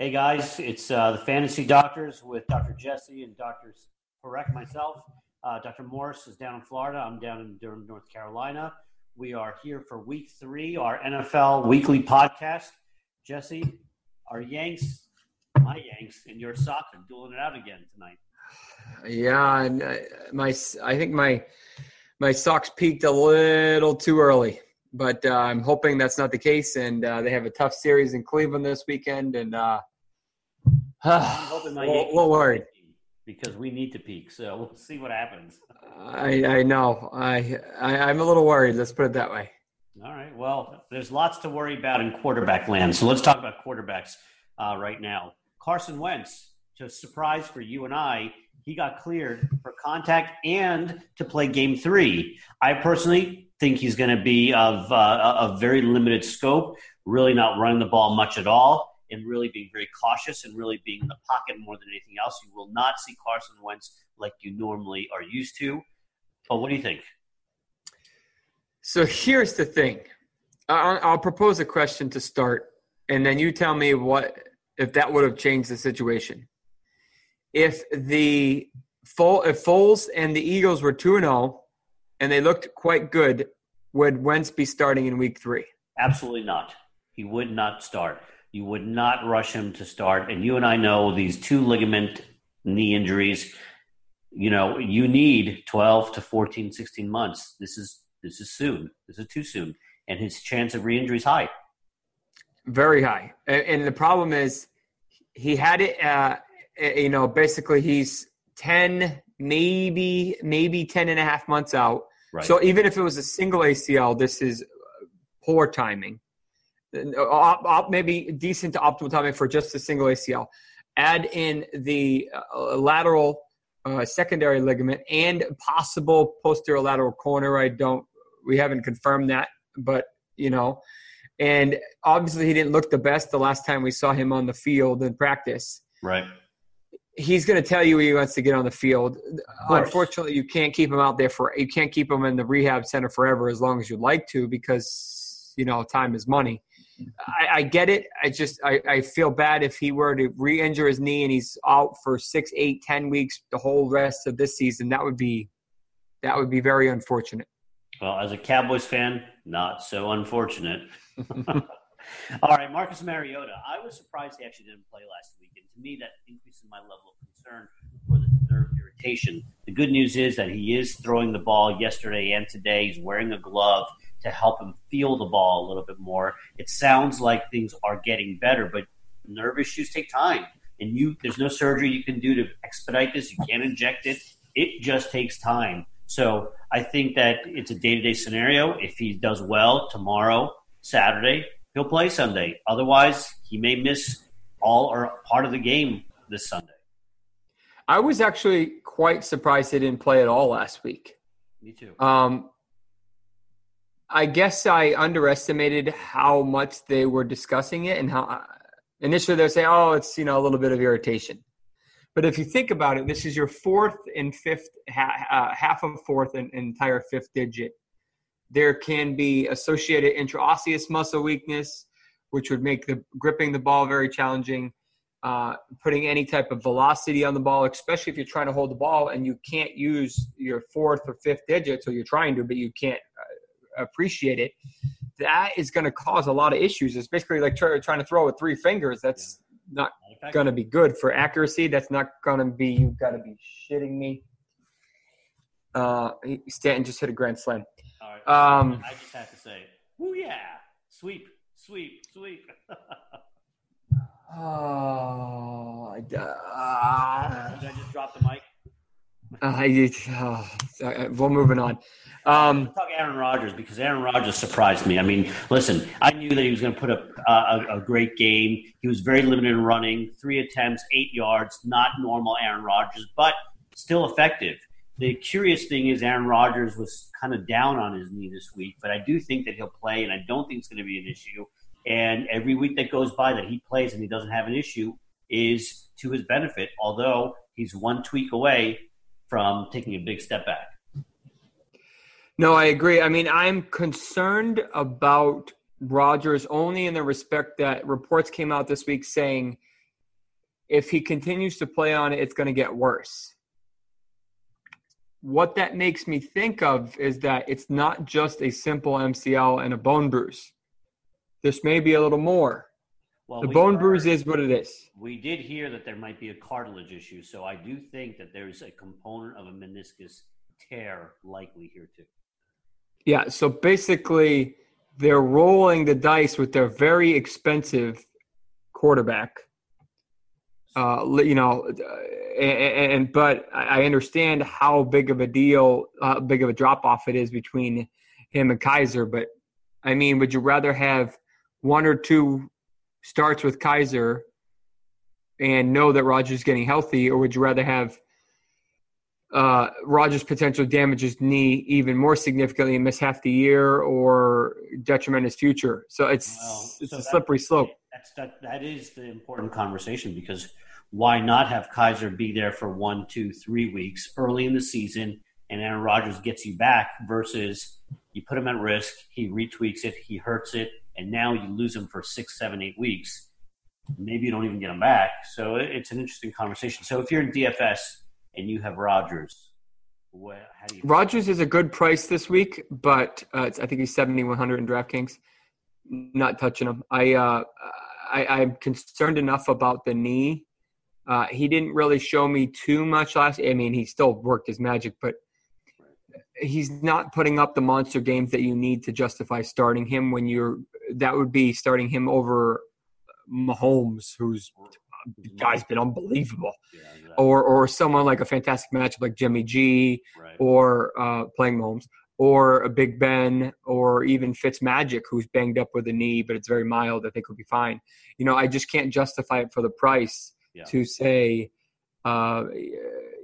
Hey guys, it's uh, the Fantasy Doctors with Dr. Jesse and Dr. Correct myself. Uh, Dr. Morse is down in Florida. I'm down in Durham, North Carolina. We are here for week three, our NFL weekly podcast. Jesse, our Yanks, my Yanks, and your Sox are dueling it out again tonight. Yeah, uh, my I think my my Sox peaked a little too early but uh, I'm hoping that's not the case. And uh, they have a tough series in Cleveland this weekend, and uh, I'm hoping my we'll, we'll worry because we need to peak. So we'll see what happens. I I know I, I I'm a little worried. Let's put it that way. All right. Well, there's lots to worry about in quarterback land. So let's talk about quarterbacks uh, right now. Carson Wentz, to surprise for you and I, he got cleared for contact and to play game three. I personally think he's going to be of uh, a very limited scope, really not running the ball much at all, and really being very cautious and really being in the pocket more than anything else. You will not see Carson Wentz like you normally are used to. But what do you think? So here's the thing. I'll, propose a question to start, and then you tell me what if that would have changed the situation. If the if Foles and the Eagles were two and zero, oh, and they looked quite good, would Wentz be starting in week three? Absolutely not. He would not start. You would not rush him to start. And you and I know these two ligament knee injuries, you know, you need 12 to 14, 16 months. This is this is soon. This is too soon. And his chance of re-injury is high. Very high. And the problem is he had it, uh, you know, basically he's 10, maybe, maybe 10 and a half months out Right. So even if it was a single ACL, this is poor timing. Maybe decent to optimal timing for just a single ACL. Add in the uh, lateral uh, secondary ligament and possible posterior lateral corner. I don't. We haven't confirmed that, but you know, and obviously he didn't look the best the last time we saw him on the field in practice. Right he's going to tell you he wants to get on the field. Unfortunately, you can't keep him out there for you can't keep him in the rehab center forever as long as you'd like to because you know time is money. I, I get it. I just I, I feel bad if he were to re-injure his knee and he's out for six, eight, ten weeks the whole rest of this season. That would be that would be very unfortunate. Well, as a Cowboys fan, not so unfortunate. All right, Marcus Mariota. I was surprised he actually didn't play last week, and to me, that increases my level of concern for the nerve irritation. The good news is that he is throwing the ball yesterday and today. He's wearing a glove to help him feel the ball a little bit more. It sounds like things are getting better, but nerve issues take time, and you there's no surgery you can do to expedite this. You can't inject it. It just takes time. So I think that it's a day to day scenario. If he does well tomorrow, Saturday, he'll play Sunday. Otherwise, he may miss all or part of the game this Sunday. I was actually quite surprised he didn't play at all last week. Me too. Um, I guess I underestimated how much they were discussing it and how initially they're saying, "Oh, it's you know a little bit of irritation." But if you think about it, this is your fourth and fifth, uh, half of fourth and entire fifth digit there can be associated interosseous muscle weakness, which would make the gripping the ball very challenging. Uh, putting any type of velocity on the ball, especially if you're trying to hold the ball and you can't use your fourth or fifth digits, or you're trying to, but you can't uh, appreciate it. That is going to cause a lot of issues. It's basically like try, trying to throw with three fingers. That's yeah. not going to be good for accuracy. That's not going to be. You've got to be shitting me. Uh, Stanton just hit a grand slam. All right. Um, I just have to say, oh yeah, sweep, sweep, sweep. oh, I, uh, Did I just drop the mic? Uh, uh, we're moving on. Um, talk Aaron Rodgers because Aaron Rodgers surprised me. I mean, listen, I knew that he was going to put up a, a, great game. He was very limited in running, three attempts, eight yards, not normal Aaron Rodgers, but still effective the curious thing is Aaron Rodgers was kind of down on his knee this week, but I do think that he'll play, and I don't think it's going to be an issue. And every week that goes by that he plays and he doesn't have an issue is to his benefit, although he's one tweak away from taking a big step back. No, I agree. I mean, I'm concerned about Rodgers only in the respect that reports came out this week saying if he continues to play on it, it's going to get worse. What that makes me think of is that it's not just a simple MCL and a bone bruise. This may be a little more. Well, the we bone heard, bruise is what it is. We did hear that there might be a cartilage issue, so I do think that there's a component of a meniscus tear likely here too. Yeah, so basically, they're rolling the dice with their very expensive quarterback. Uh, you know, and, and, but I understand how big of a deal, how big of a drop off it is between him and Kizer. But I mean, would you rather have one or two starts with Kizer and know that Rodgers is getting healthy, or would you rather have uh, Rodgers potentially damage his knee even more significantly and miss half the year or detriment his future. So it's well, it's so a slippery that, slope. That's that that is the important conversation because why not have Kizer be there for one, two, three weeks early in the season and Aaron Rodgers gets you back versus you put him at risk, he retweaks it, he hurts it, and now you lose them for six, seven, eight weeks. Maybe you don't even get them back. So it's an interesting conversation. So if you're in DFS and you have Rodgers. What, Rodgers is a good price this week, but uh, I think he's seventy one hundred in DraftKings. Not touching him. I, uh, I am concerned enough about the knee. Uh, he didn't really show me too much last. I mean, he still worked his magic, but he's not putting up the monster games that you need to justify starting him. When you're that would be starting him over Mahomes, who's guy's been unbelievable. Yeah, exactly. Or or someone like a fantastic matchup like Jimmy G, right. or uh, playing Mahomes, or a Big Ben, or even Fitz Magic, who's banged up with a knee, but it's very mild. I think will be fine. You know, I just can't justify it for the price yeah. to say. Uh,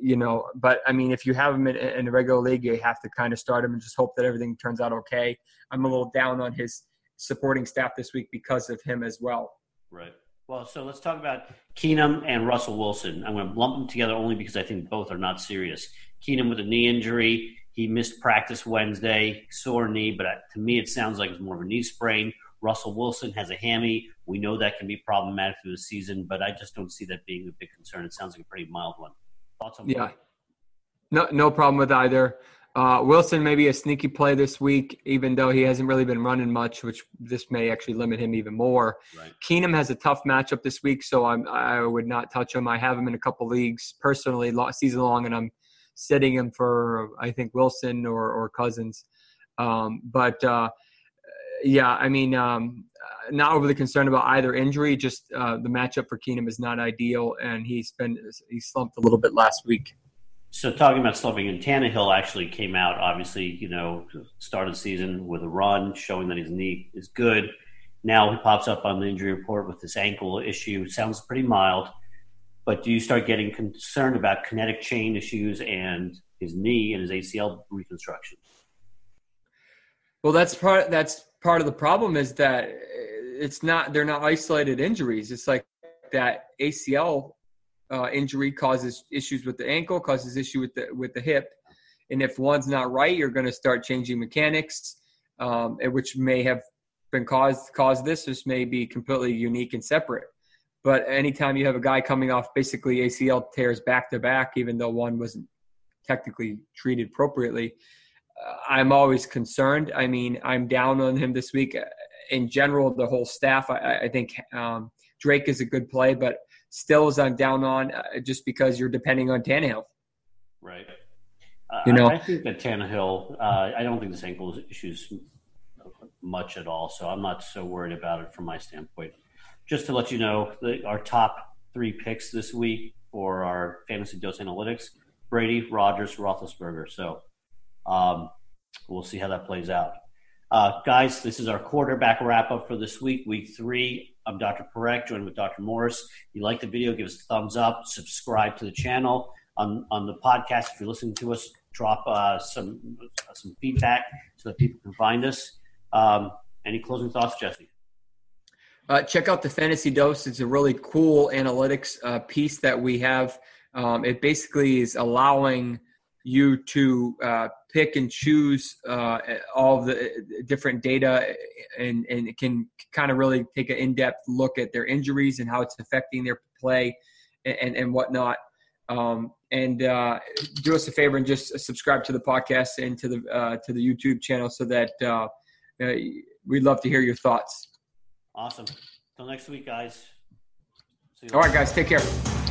you know, but I mean, if you have him in, in a regular league, you have to kind of start him and just hope that everything turns out okay. I'm a little down on his supporting staff this week because of him as well. Right. Well, so let's talk about Keenum and Russell Wilson. I'm going to lump them together only because I think both are not serious. Keenum with a knee injury. He missed practice Wednesday, sore knee, but to me it sounds like it's more of a knee sprain. Russell Wilson has a hammy. We know that can be problematic through the season, but I just don't see that being a big concern. It sounds like a pretty mild one. Thoughts on Yeah. No, no problem with either. Uh, Wilson may be a sneaky play this week, even though he hasn't really been running much, which this may actually limit him even more. Right. Keenum has a tough matchup this week, so I'm, I would not touch him. I have him in a couple leagues personally, season long, and I'm setting him for I think Wilson or or Cousins. Um, but uh, yeah, I mean, um, not overly concerned about either injury. Just uh, the matchup for Keenum is not ideal, and he's been he slumped a little bit last week. So talking about slumping, and Tannehill actually came out. Obviously, you know, started the season with a run, showing that his knee is good. Now he pops up on the injury report with this ankle issue. Sounds pretty mild, but do you start getting concerned about kinetic chain issues and his knee and his ACL reconstruction? Well, that's part. That's part of the problem is that it's not. They're not isolated injuries. It's like that ACL uh, injury causes issues with the ankle, causes issue with the with the hip, and if one's not right, you're going to start changing mechanics, um, which may have been caused caused this. This may be completely unique and separate. But anytime you have a guy coming off basically ACL tears back to back, even though one wasn't technically treated appropriately, uh, I'm always concerned. I mean, I'm down on him this week. In general, the whole staff, I, I think um, Drake is a good play, but Stills I'm down on uh, just because you're depending on Tannehill. Right. Uh, you know, I, I think that Tannehill. Uh, I don't think this ankle issues much at all, so I'm not so worried about it from my standpoint. Just to let you know, the, our top three picks this week for our fantasy dose analytics: Brady, Rodgers, Roethlisberger. So um, we'll see how that plays out. Uh, guys, this is our quarterback wrap up for this week, week three. I'm Dr. Parekh, joined with Dr. Morse. If you like the video, give us a thumbs up, subscribe to the channel. On, on the podcast, if you're listening to us, drop uh, some some feedback so that people can find us. Um, any closing thoughts, Jesse? Uh, check out the Fantasy Dose. It's a really cool analytics uh, piece that we have. Um, it basically is allowing you to uh, pick and choose uh, all the uh, different data and, and it can kind of really take an in-depth look at their injuries and how it's affecting their play and and whatnot. Um, and uh, do us a favor and just subscribe to the podcast and to the uh, to the YouTube channel so that uh, uh we'd love to hear your thoughts. Awesome. Till next week, guys. All right, guys. Take care.